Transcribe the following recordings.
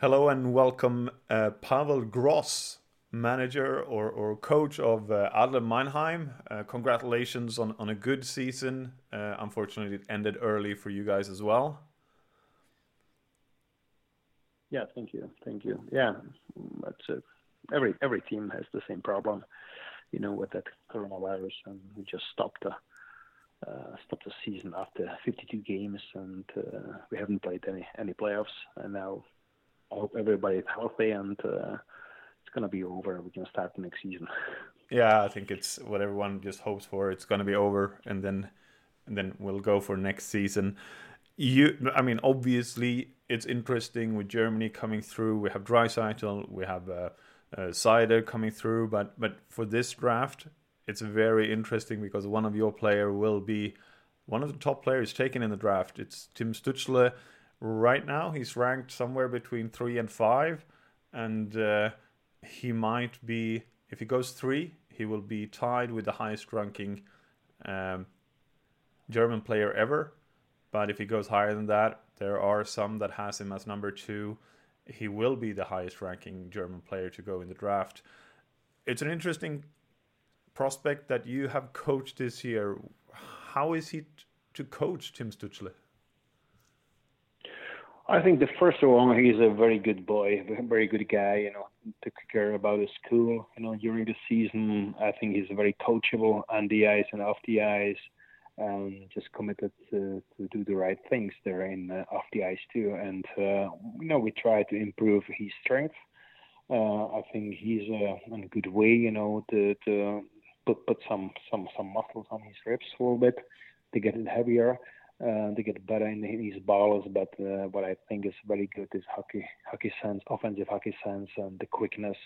Hello and welcome, uh, Pavel Gross, manager or, or coach of uh, Adler Mannheim. Uh, congratulations on, on a good season. Uh, unfortunately, it ended early for you guys as well. Yeah, thank you, thank you. Yeah, that's uh, every every team has the same problem, you know, with that coronavirus, and we just stopped the uh, stopped the season after 52 games, and uh, we haven't played any any playoffs, and now Hope everybody's healthy and uh, it's gonna be over. We can start the next season. Yeah, I think it's what everyone just hopes for. It's going to be over, and then and then we'll go for next season. You, I mean, obviously it's interesting with Germany coming through. We have Draisaitl, we have uh, uh, Seider coming through, but but for this draft, it's very interesting because one of your player will be one of the top players taken in the draft. It's Tim Stützle. Right now, he's ranked somewhere between three and five, and uh, he might be if he goes three, he will be tied with the highest ranking um, German player ever. But if he goes higher than that, there are some that has him as number two. He will be the highest ranking German player to go in the draft. It's an interesting prospect that you have coached this year. How is he t- to coach Tim Stützle? I think the first all, he's a very good boy, a very good guy. You know, took care about his school. You know, during the season, I think he's very coachable on the ice and off the ice, and just committed to, to do the right things there in uh, off the ice too. And uh, you know, we try to improve his strength. Uh, I think he's uh, in a good way. You know, to to put put some some some muscles on his ribs a little bit to get it heavier uh, to get better in, his balls. But uh, what I think is very good is hockey, hockey sense, offensive hockey sense, and the quickness,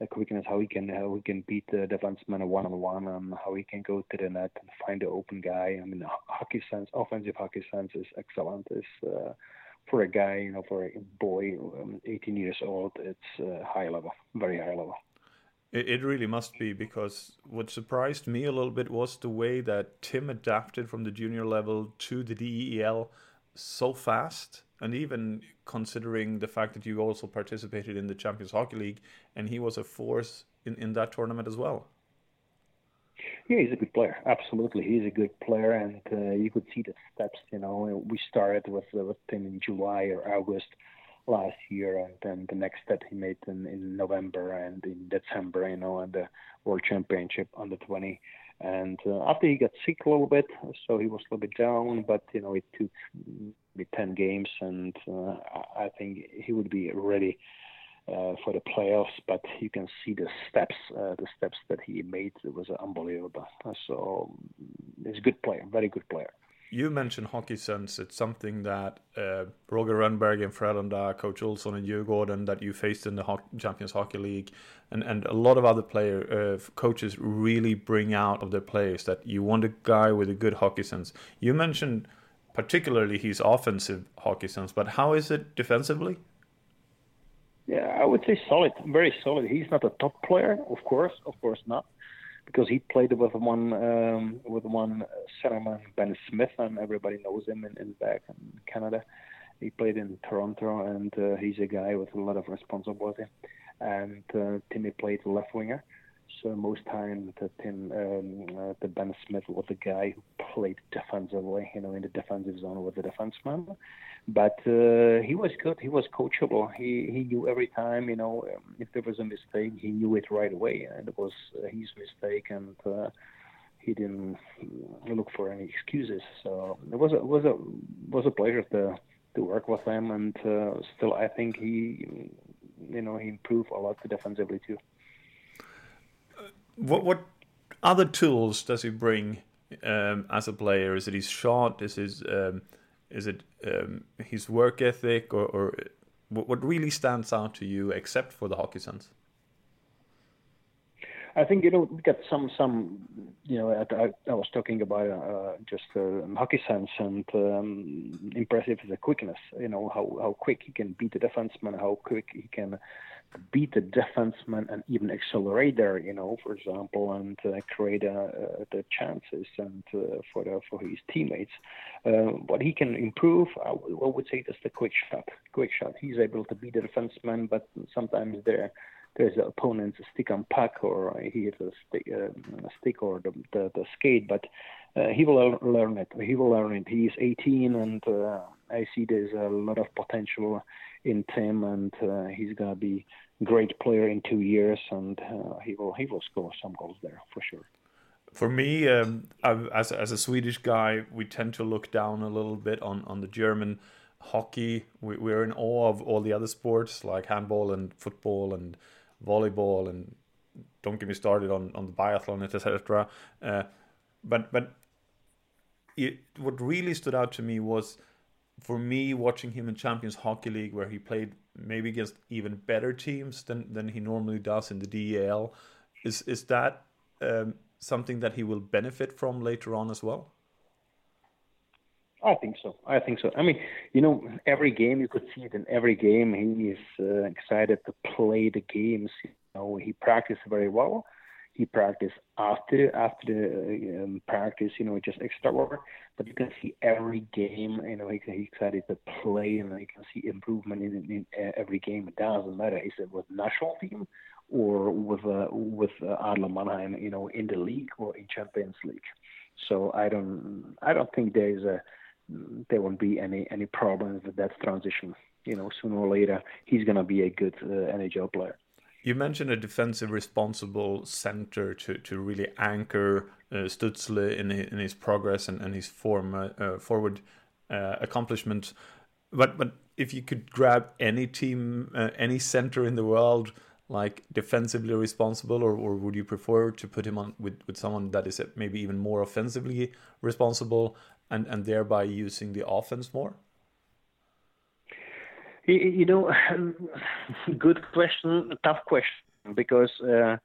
the quickness how he can how he can beat the defenseman one on one, and how he can go to the net and find the open guy. I mean, hockey sense, offensive hockey sense is excellent. Is uh, for a guy, you know, for a boy, um, 18 years old, it's uh, high level, very high level. It, it really must be because what surprised me a little bit was the way that Tim adapted from the junior level to the DEL so fast. And even considering the fact that you also participated in the Champions Hockey League and he was a force in, in that tournament as well. Yeah, he's a good player. Absolutely, he's a good player, and uh, you could see the steps. You know, we started with uh, with him in July or August last year, and then the next step he made in, in November and in December, you know, at the World Championship under 20. And uh, after he got sick a little bit, so he was a little bit down, but you know, it took maybe 10 games, and uh, I think he would be ready uh, for the playoffs. But you can see the steps, uh, the steps that he made. It was unbelievable. So he's a good player, very good player you mentioned hockey sense. It's something that uh, Roger Rönnberg and Frölunda, Coach Olsson and Djurgården that you faced in the Ho- Champions Hockey League, and, and a lot of other player uh, coaches really bring out of their players that you want a guy with a good hockey sense. You mentioned particularly his offensive hockey sense, but how is it defensively? Yeah, I would say solid, very solid. He's not a top player, of course, of course not because he played with one um, with one centerman Ben Smith, and everybody knows him in, in back in Canada. He played in Toronto, and uh, he's a guy with a lot of responsibility. And uh, Timmy played left winger, so most time the Tim um, uh, the Ben Smith was the guy who played defensively, you know, in the defensive zone with the defenseman. But uh, he was good. He was coachable. He he knew every time, you know, um, if there was a mistake, he knew it right away, and it was his mistake, and uh, he didn't look for any excuses. So it was a was a was a pleasure to to work with him, and uh, still, I think he, you know, he improved a lot defensively too. What what other tools does he bring um, as a player? Is it his shot? Is his um, is it um, his work ethic, or, or what really stands out to you, except for the hockey sense? I think you know got some some you know I, I was talking about uh, just uh, hockey sense and um, impressive the quickness. You know how how quick he can beat the defenseman, how quick he can beat the defenseman and even accelerate there. You know, for example, and uh, create uh, uh, the chances and uh, for the, for his teammates. what he can improve, I would say, that's the quick shot. Quick shot. He's able to beat the defenseman, but sometimes there there's the opponent's stick on puck or he hits a stick, uh, a stick or the, the, the skate, but uh, he will learn it. He will learn it. He's 18, and uh, I see there's a lot of potential in Tim, and uh, he's gonna be great player in two years, and uh, he will he will score some goals there for sure. For me, um, as as a Swedish guy, we tend to look down a little bit on on the German hockey. We, we're in awe of all the other sports like handball and football and volleyball and don't get me started on, on the biathlon etc uh, but but it, what really stood out to me was for me watching him in champions hockey league where he played maybe against even better teams than, than he normally does in the DEL is is that um, something that he will benefit from later on as well I think so. I think so. I mean, you know, every game you could see it in every game. He is uh, excited to play the games. You know, he practiced very well. He practiced after after the um, practice. You know, just extra work. But you can see every game. You know, he, he's excited to play, and you can see improvement in, in, every game. It doesn't matter. He said with national team or with uh, with uh, Adler Mannheim. You know, in the league or in Champions League. So I don't I don't think there's a there won't be any any problems with that transition. You know, sooner or later, he's to be a good uh, NHL player. You mentioned a defensive responsible center to, to really anchor uh, Stützle in in his progress and, and his form uh, uh, forward uh, accomplishments. But but if you could grab any team, uh, any center in the world, like defensively responsible, or, or would you prefer to put him on with, with someone that is maybe even more offensively responsible and and thereby using the offense more? You know, good question, tough question, because uh,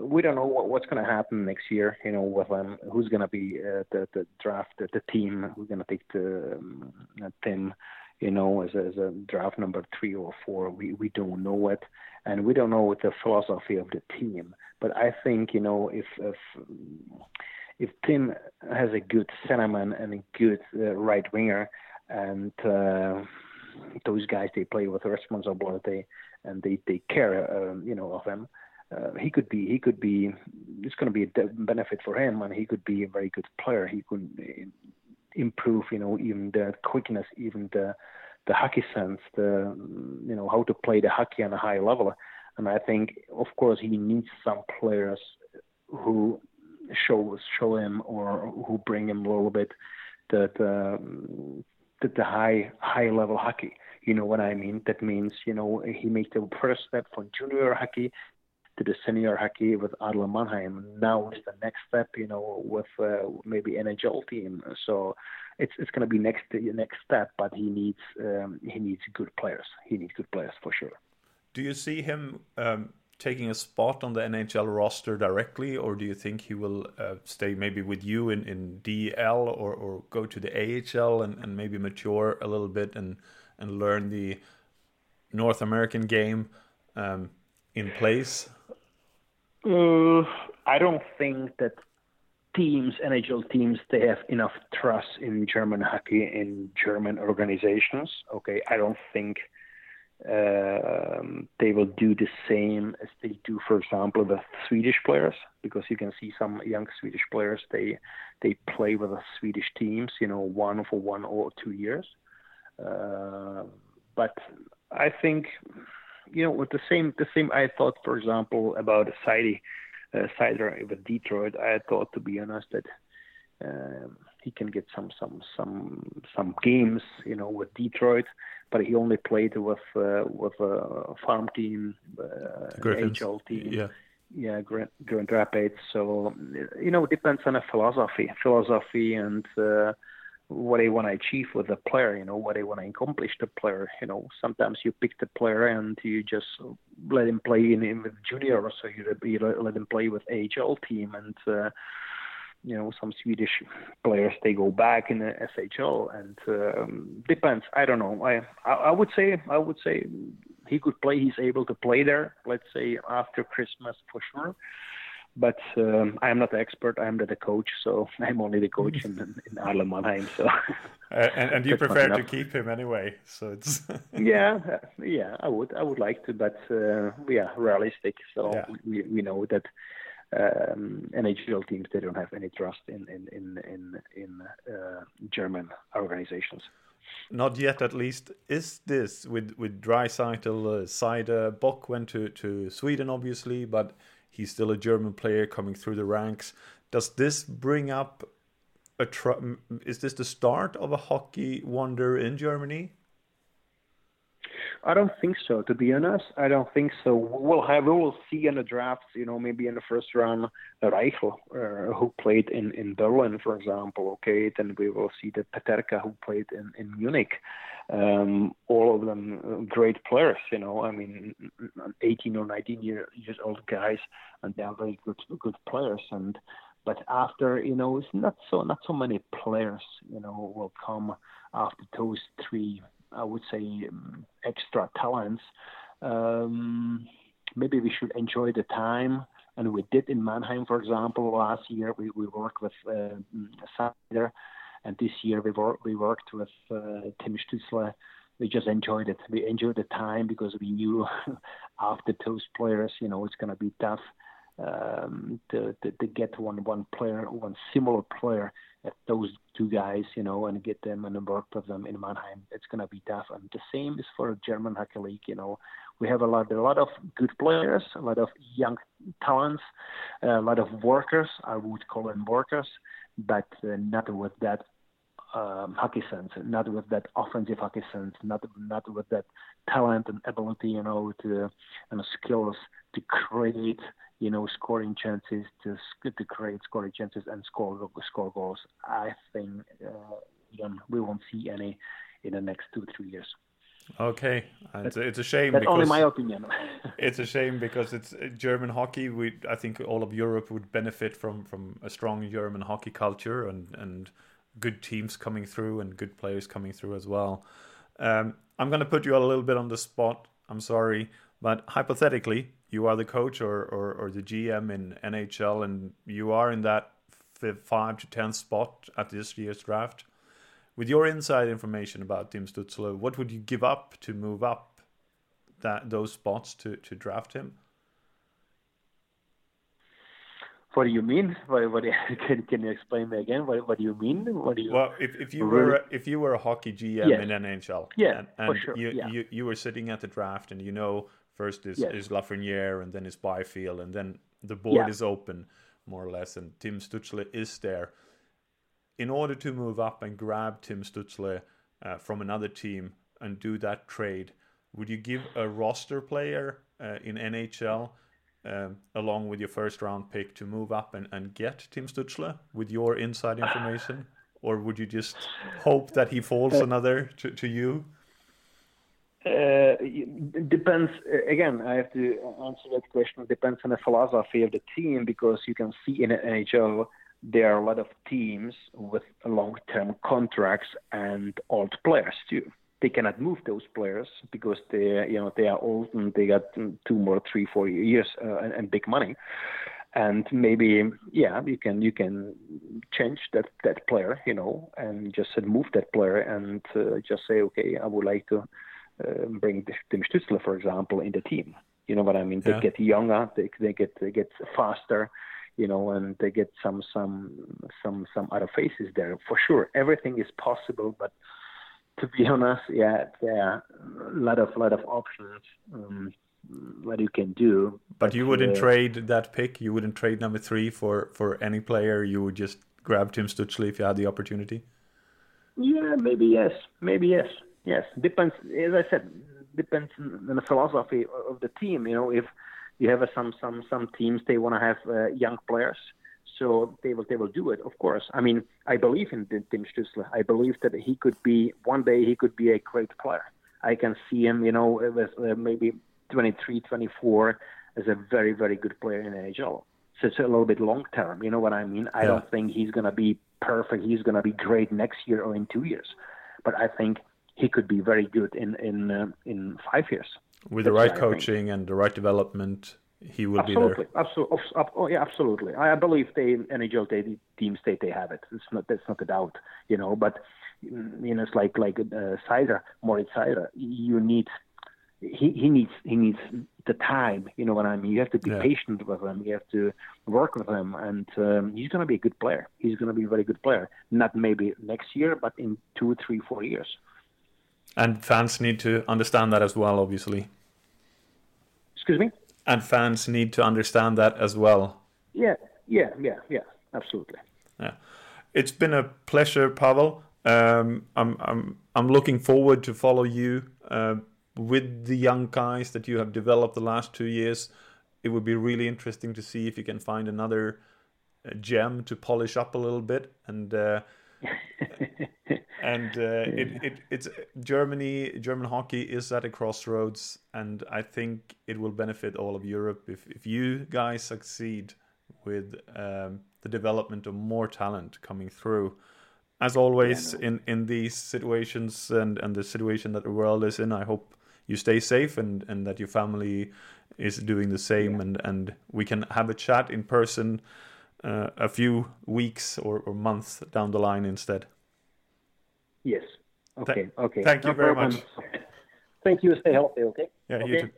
we don't know what, what's going to happen next year. You know, with um, who's going to be uh, the the draft, the, the team, who's going to take the um, Tim, you know, as a, as a draft number three or four. We we don't know it, and we don't know the philosophy of the team. But I think you know if if if Tim has a good centerman and a good uh, right winger, and uh, those guys they play with responsibility and they take care, um, you know, of him. Uh, he could be, he could be. It's going to be a benefit for him, and he could be a very good player. He could uh, improve, you know, even the quickness, even the the hockey sense, the you know how to play the hockey on a high level. And I think, of course, he needs some players who show show him or who bring him a little bit that the, the, the high high level hockey. You know what I mean? That means you know he made the first step from junior hockey to the senior hockey with Adler Mannheim. Now is the next step, you know, with uh, maybe NHL team. So it's it's going to be next next step, but he needs um, he needs good players. He needs good players for sure. Do you see him um, taking a spot on the NHL roster directly, or do you think he will uh, stay maybe with you in, in DL or, or go to the AHL and, and maybe mature a little bit and, and learn the North American game um, in place? Uh, I don't think that teams, NHL teams, they have enough trust in German hockey in German organizations. Okay, I don't think um, they will do the same as they do, for example, with Swedish players, because you can see some young Swedish players they they play with the Swedish teams, you know, one for one or two years. Uh, but I think, you know, with the same the same I thought, for example, about Seider, uh, Seider with Detroit. I thought, to be honest, that. Um, he can get some some some some games, you know, with Detroit, but he only played with uh, with a farm team, uh, HL team. Yeah. yeah, Grand, Grand Rapids. So you know, it depends on a philosophy, philosophy, and uh, what they want to achieve with the player. You know, what they want to accomplish the player. You know, sometimes you pick the player and you just let him play in, in with junior, or so you, you let him play with AHL team, and uh, you know, some Swedish players they go back in the SHL, and um, depends. I don't know. I, I I would say I would say he could play. He's able to play there. Let's say after Christmas for sure. But um, I am not the expert. I am the, the coach, so I'm only the coach in, in Adler Mannheim. So, and, and you prefer to keep him anyway. So it's yeah, yeah. I would, I would like to, but uh, we are realistic. So Yeah. we we know that um, NHL teams they don't have any trust in in in in, in uh, German organizations. not yet, at least. Is this with with Draisaitl, uh, Seider, Bokk went to to Sweden, obviously, but he's still a German player coming through the ranks. Does this bring up a? Tr- is this the start of a hockey wonder in Germany? I don't think so. To be honest, I don't think so. We'll have we will see in the drafts. You know, maybe in the first round, Reichel, uh, who played in in Berlin, for example. Okay, then we will see the Peterka who played in in Munich. Um, all of them uh, great players. You know, I mean, 18 or 19 year, years old guys, and they are very good good players. And but after you know, it's not so not so many players. You know, will come after those three I would say um, extra talents. Um, maybe we should enjoy the time, and we did in Mannheim, for example, last year. We, we worked with uh, Seider, and this year we worked we worked with uh, Tim Stützle. We just enjoyed it. We enjoyed the time because we knew after those players, you know, it's gonna be tough um, to, to to get one one player, one similar player at those two guys, you know, and get them and work with them in Mannheim. It's going to be tough. And the same is for German hockey league. You know, we have a lot, a lot of good players, a lot of young talents, a lot of workers. I would call them workers, but uh, not with that um, hockey sense, not with that offensive hockey sense, not not with that talent and ability, you know, to and skills to create, you know, scoring chances, to to create scoring chances and score score goals. I think uh, we won't see any in the next two three years. Okay, it's, it's a shame. That's because only my opinion. it's a shame because it's uh, German hockey. We I think all of Europe would benefit from from a strong German hockey culture and and good teams coming through and good players coming through as well. Um, I'm going to put you a little bit on the spot. I'm sorry, but hypothetically, you are the coach or, or, or the GM in NHL, and you are in that five to ten spot at this year's draft. With your inside information about Tim Stutzler, what would you give up to move up that those spots to, to draft him? What do you mean? What, what can can you explain me again? What what do you mean? What do you? Well, if, if you Really? were a, if you were a hockey GM Yes. in NHL, Yeah, and, for and sure, you, yeah. you you were sitting at the draft, and you know first is Yes. is Lafreniere, and then is Byfield, and then the board Yeah. is open more or less, and Tim Stützle is there. In order to move up and grab Tim Stützle uh, from another team and do that trade, would you give a roster player uh, in NHL um, along with your first round pick to move up and, and get Tim Stützle with your inside information? Or would you just hope that he falls another to, to you? Uh, depends. uh, Again, I have to answer that question. Depends on the philosophy of the team because you can see in the NHL there are a lot of teams with long-term contracts and old players too. They cannot move those players because they, you know, they are old and they got two more, three, four years uh, and, and big money. And maybe, yeah, you can you can change that that player, you know, and just move that player and uh, just say, okay, I would like to uh, bring Tim Stützle, for example, in the team. You know what I mean? They Yeah. get younger, they they get they get faster, you know, and they get some some some some other faces there for sure. Everything is possible, but to be honest, yeah, there are a lot of lot of options um, what you can do. But you wouldn't uh, trade that pick. You wouldn't trade number three for, for any player. You would just grab Tim Stützle if you had the opportunity. Yeah, maybe yes, maybe yes, yes. Depends. As I said, depends on the philosophy of the team. You know, if You have some some some teams they want to have uh, young players, so they will they will do it. Of course, I mean I believe in Tim Stützle. I believe that he could be one day he could be a great player. I can see him, you know, with uh, maybe 23, 24 as a very very good player in NHL. So it's a little bit long term. You know what I mean? I Yeah. don't think he's gonna be perfect. He's gonna be great next year or in two years, but I think he could be very good in in uh, in five years. With the right what I think. coaching and the right development, he will Absolutely, be there. absolutely, oh yeah, absolutely. I believe they NHL they, teams they they have it. It's not that's not a doubt, you know. But mm, you know, it's like like uh, Seider, Moritz Seider. You need he he needs he needs the time. You know what I mean? You have to be Yeah. patient with him. You have to work with him, and um, he's going to be a good player. He's going to be a very good player. Not maybe next year, but in two, three, four years. And fans need to understand that as well, obviously. Excuse me. And fans need to understand that as well. Yeah, yeah, yeah, yeah. Absolutely. Yeah, it's been a pleasure, Pavel. Um, I'm I'm I'm looking forward to follow you uh, with the young guys that you have developed the last two years. It would be really interesting to see if you can find another uh, gem to polish up a little bit and. Uh, and uh, it, it it's Germany German hockey is at a crossroads and I think it will benefit all of Europe if, if you guys succeed with um, the development of more talent coming through. As always in in these situations and and the situation that the world is in I hope you stay safe and and that your family is doing the same and and we can have a chat in person uh, a few weeks or, or months down the line instead. Yes. Okay. okay. thank you No very problem. much. Thank you. Stay healthy. Okay. Yeah, you too.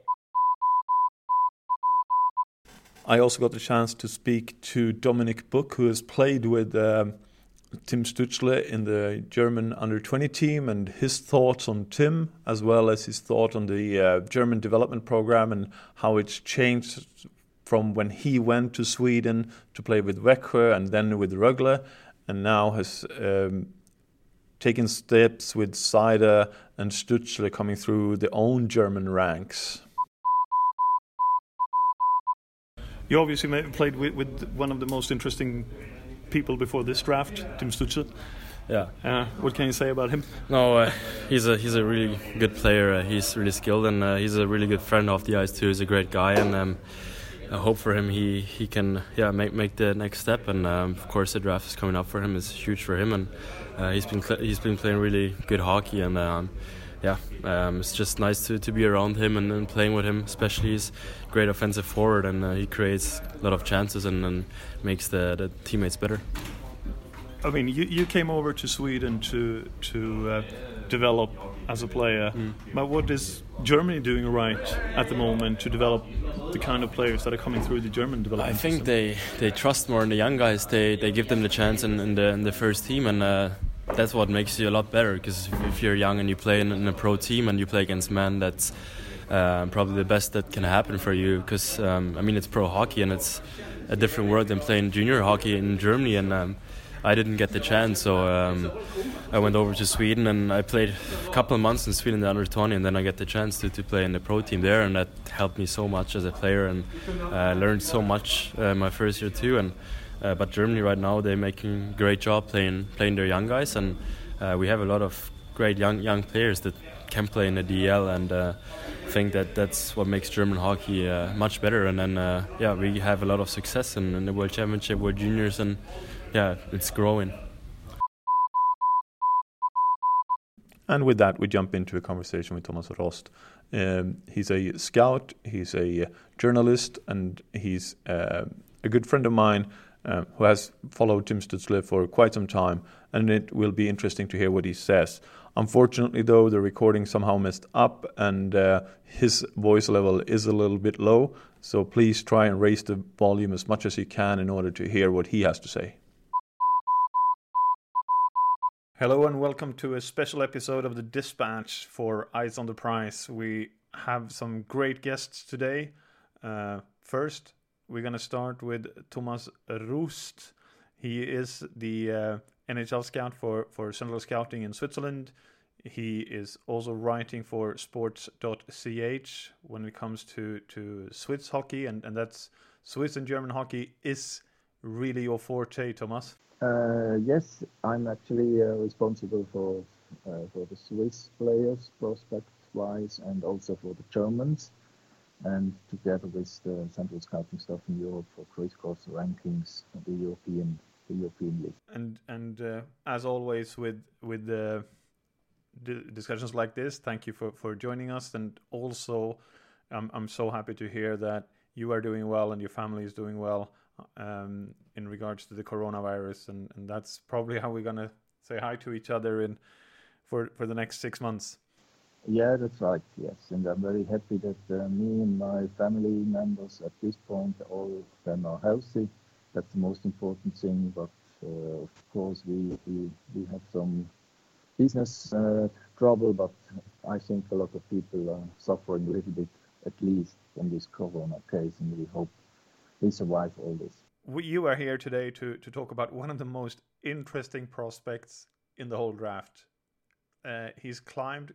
I also got the chance to speak to Dominik Bokk, who has played with um, Tim Stützle in the German under 20 team, and his thoughts on Tim, as well as his thought on the uh, German development program and how it's changed from when he went to Sweden to play with Växjö and then with Rögle, and now has um, taken steps with Seider and Stützle coming through their own German ranks. You obviously played with, with one of the most interesting people before this draft, Tim Stützle. Yeah. Uh, what can you say about him? No, uh, he's a he's a really good player. Uh, he's really skilled and uh, he's a really good friend off the ice too. He's a great guy and um, I hope for him he, he can yeah make make the next step. And um, of course the draft is coming up for him. It's huge for him and uh, he's been he's been playing really good hockey and. Um, yeah, um, it's just nice to, to be around him and, and playing with him. Especially he's great offensive forward and uh, he creates a lot of chances and, and makes the, the teammates better. I mean, you, you came over to Sweden to to uh, develop as a player, but what is Germany doing right at the moment to develop the kind of players that are coming through the German development? I think system? they, they trust more in the young guys. They they give them the chance in, in the in the first team, and uh, that's what makes you a lot better. Because if, if you're young and you play in, in a pro team and you play against men, that's uh, probably the best that can happen for you. Because um, I mean, it's pro hockey and it's a different world than playing junior hockey in Germany, and um, I didn't get the chance, so um, I went over to Sweden and I played a couple of months in Sweden, under 20, and then I get the chance to, to play in the pro team there, and that helped me so much as a player, and uh, learned so much uh, my first year too. And uh, but Germany right now they're making great job playing playing their young guys, and uh, we have a lot of great young young players that can play in the DL, and uh, think that that's what makes German hockey uh, much better. And then uh, yeah, we have a lot of success in, in the World Championship, World Juniors, and yeah, it's growing. And with that, we jump into a conversation with Thomas Roost. Um, he's a scout, he's a journalist, and he's uh, a good friend of mine uh, who has followed Tim Stützle for quite some time. And it will be interesting to hear what he says. Unfortunately, though, the recording somehow messed up, and uh, his voice level is a little bit low. So please try and raise the volume as much as you can in order to hear what he has to say. Hello and welcome to a special episode of the Dispatch for Eyes on the Prize. We have some great guests today. Uh, first, we're going to start with Thomas Roost. He is the uh, NHL scout for, for Central Scouting in Switzerland. He is also writing for sports.ch when it comes to, to Swiss hockey, and, and that's Swiss and German hockey is really your forte, Thomas. Uh, yes, I'm actually uh, responsible for uh, for the Swiss players, prospect-wise, and also for the Germans, and together with the central scouting staff in Europe for crisscross rankings, of the European the European League. And and uh, as always with with the discussions like this, thank you for for joining us, and also I'm I'm so happy to hear that you are doing well and your family is doing well um, in regards to the coronavirus, and, and that's probably how we're gonna say hi to each other in for for the next six months. Yeah, that's right. Yes, and I'm very happy that uh, me and my family members at this point all of them are healthy. That's the most important thing. But uh, of course, we, we we have some business uh, trouble, but I think a lot of people are suffering a little bit, at least, from this corona case, and we hope we survive all this. You are here today to, to talk about one of the most interesting prospects in the whole draft. Uh, he's climbed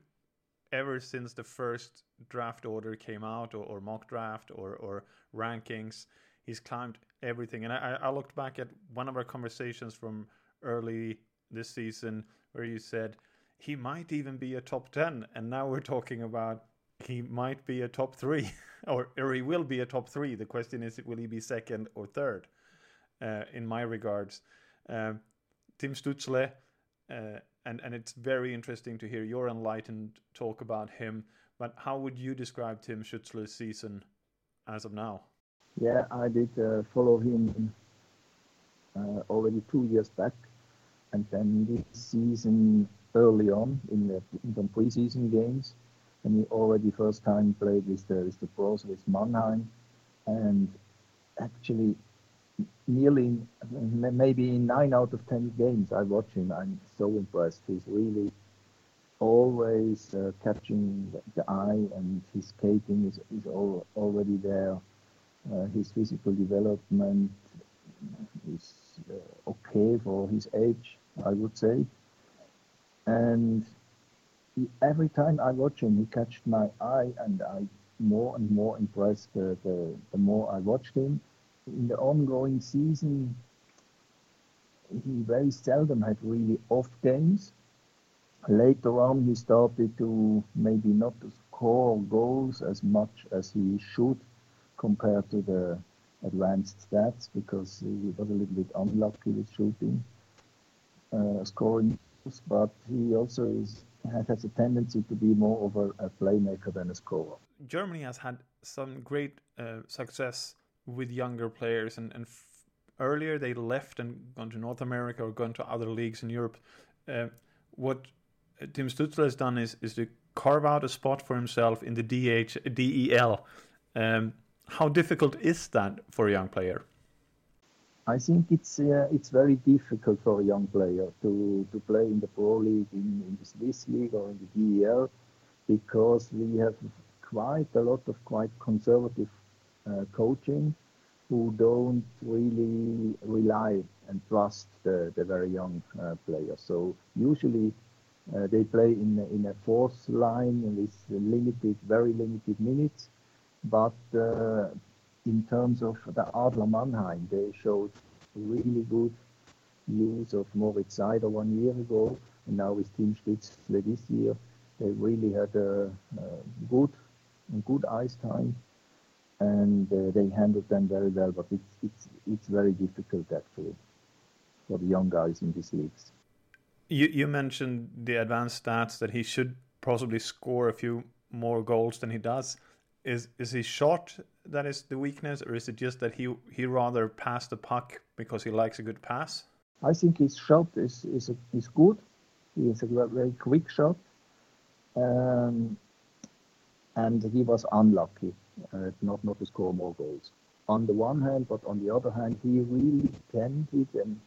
ever since the first draft order came out, or, or mock draft, or, or rankings. He's climbed everything. And I, I looked back at one of our conversations from early this season where you said he might even be a top 10. And now we're talking about he might be a top three, or, or he will be a top three. The question is, will he be second or third? Uh, in my regards, um, Tim Stützle, uh, and and it's very interesting to hear your enlightened talk about him. But how would you describe Tim Stützle's season as of now? Yeah, I did uh, follow him uh, already two years back, and then this season early on in the, in the preseason games and he already first time played with the with the pros with Mannheim, and actually nearly maybe nine out of ten games I watch him. I'm so impressed. He's really always uh, catching the, the, eye, and his skating is is all, already there. Uh, his physical development is uh, okay for his age, I would say, and every time I watch him, he catched my eye, and I more and more impressed the, the, the more I watched him. In the ongoing season, he very seldom had really off games. Later on, he started to maybe not to score goals as much as he should compared to the advanced stats because he was a little bit unlucky with shooting, uh, scoring. But he also is has a tendency to be more of a, a playmaker than a scorer. Germany has had some great uh, success with younger players, and, and f- earlier they left and gone to North America or gone to other leagues in Europe. Uh, what Tim Stützle has done is is to carve out a spot for himself in the DH DEL. Um, how difficult is that for a young player? I think it's uh, it's very difficult for a young player to, to play in the pro league, in, in the Swiss league or in the DEL, because we have quite a lot of quite conservative uh, coaching who don't really rely and trust the, the very young uh, players. So usually uh, they play in in a fourth line with limited, very limited minutes, but uh, in terms of the Adler Mannheim, they showed really good use of Moritz Seider one year ago, and now with Tim Stützle this year, they really had a, a good, good ice time, and uh, they handled them very well. But it's it's it's very difficult actually for the young guys in these leagues. You you mentioned the advanced stats that he should possibly score a few more goals than he does is is his shot that is the weakness, or is it just that he he rather pass the puck because he likes a good pass? I think his shot is is is good. He is a very quick shot, um, and he was unlucky uh, not not to score more goals. On the one hand, but on the other hand, he really tended and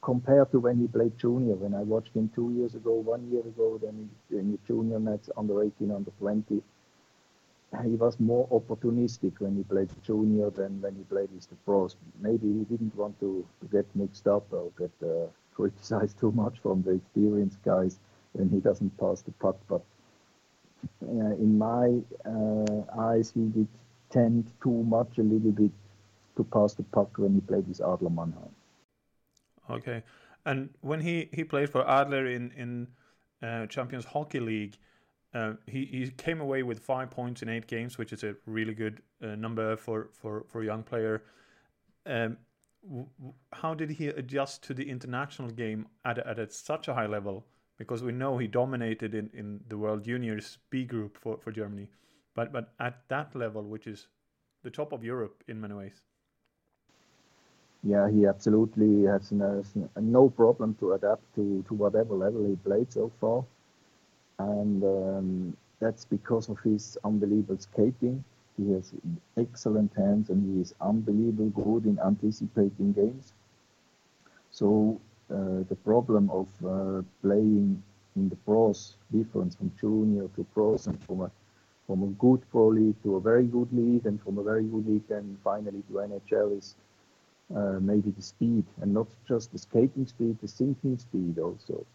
compared to when he played junior, when I watched him two years ago, one year ago, then in the junior nets under 18, under 20 he was more opportunistic when he played junior than when he played with the pros. Maybe he didn't want to, get mixed up or get uh, criticized too much from the experienced guys. when he doesn't pass the puck. But uh, in my uh, eyes, he did tend too much a little bit to pass the puck when he played with Adler Mannheim. Okay, and when he, he played for Adler in in uh, Champions Hockey League, uh, he he came away with five points in eight games, which is a really good uh, number for for for a young player. Um, how did he adjust to the international game at at a, such a high level? Because we know he dominated in, in the World Juniors B group for, for Germany, but but at that level, which is the top of Europe in many ways. Yeah, he absolutely has no, no problem to adapt to, to whatever level he played so far, and um, that's because of his unbelievable skating he has excellent hands and he is unbelievably good in anticipating games. So uh, the problem of uh, playing in the pros, difference from junior to pros and from a from a good pro league to a very good league and from a very good league and finally to NHL is uh, maybe the speed and not just the skating speed, the sinking speed also.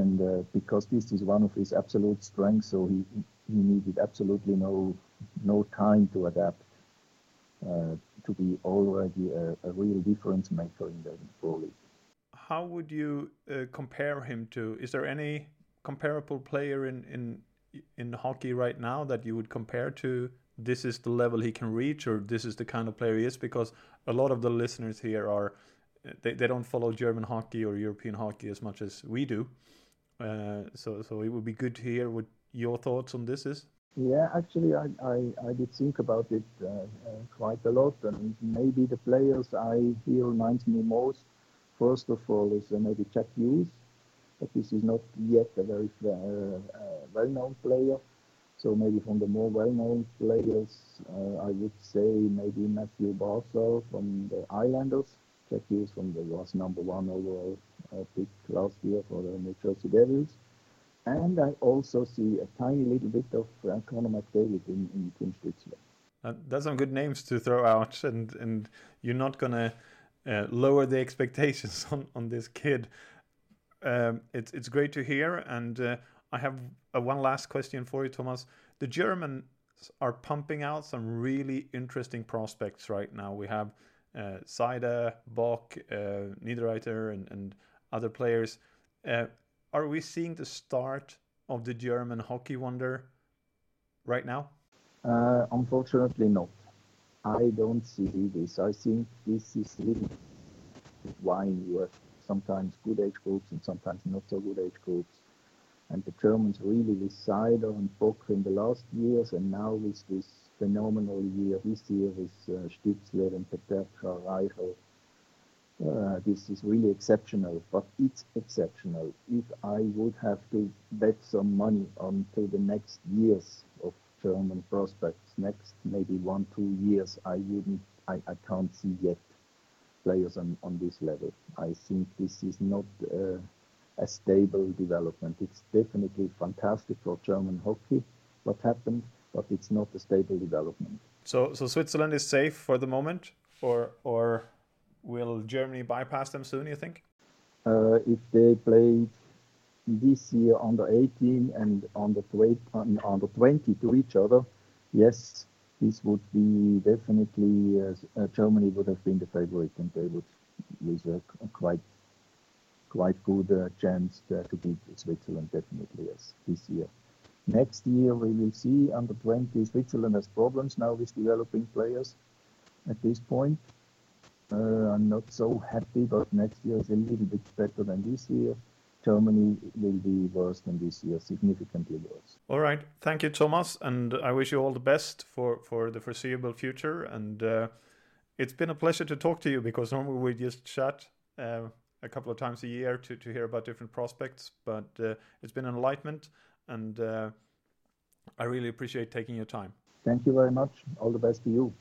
And uh, because this is one of his absolute strengths, so he he needed absolutely no no time to adapt uh, to be already a, a, real difference maker in the pro league. How would you uh, compare him to? Is there any comparable player in, in in hockey right now that you would compare to? This is the level he can reach, or this is the kind of player he is. Because a lot of the listeners here are they, they don't follow German hockey or European hockey as much as we do. Uh, so so it would be good to hear what your thoughts on this is. Yeah, actually, I, I, I did think about it uh, uh, quite a lot, and maybe the players I hear reminds me most, first of all, is uh, maybe Jack Hughes, but this is not yet a very uh, well-known player. So maybe from the more well-known players, I would say maybe Mathew Barzal from the Islanders. Jack Hughes from the was number one overall pick last year for the New Jersey Devils. And I also see a tiny little bit of uh, Connor McDavid in, in Tim Stützle. Uh, that's some good names to throw out, and, and you're not going to uh, lower the expectations on, on this kid. Um, it's, it's great to hear. And uh, I have a, one last question for you, Thomas. The Germans are pumping out some really interesting prospects right now. We have uh, Seider, Bokk, uh, Niederreiter, and, and other players. Uh, are we seeing the start of the German hockey wonder right now? Uh, unfortunately, not. I don't see this. I think this is little wine. You have sometimes good age groups and sometimes not so good age groups. And the Germans really with Seider and Bokk in the last years, and now with this phenomenal year this year with uh, Stützle and Peterka, Reichel, uh, this is really exceptional, but it's exceptional. If I would have to bet some money onto the next years of German prospects, next maybe one, two years, I wouldn't, I, I can't see yet players on, on this level. I think this is not uh, a stable development. It's definitely fantastic for German hockey, what happened, but it's not a stable development. So, so Switzerland is safe for the moment, or, or Will Germany bypass them soon, you think? Uh, if they play this year under 18 and under 20, under 20 to each other, yes, this would be definitely uh, Germany would have been the favorite and they would lose a, a quite quite good uh, chance to, to beat Switzerland definitely yes this year. Next year we will see under 20 Switzerland has problems now with developing players at this point. Uh, I'm not so happy, but next year is a little bit better than this year. Germany will be worse than this year, significantly worse. All right. Thank you, Thomas. And I wish you all the best for, for the foreseeable future. And uh, it's been a pleasure to talk to you because normally we just chat uh, a couple of times a year to, to hear about different prospects. But uh, it's been an enlightenment. And uh, I really appreciate taking your time. Thank you very much. All the best to you.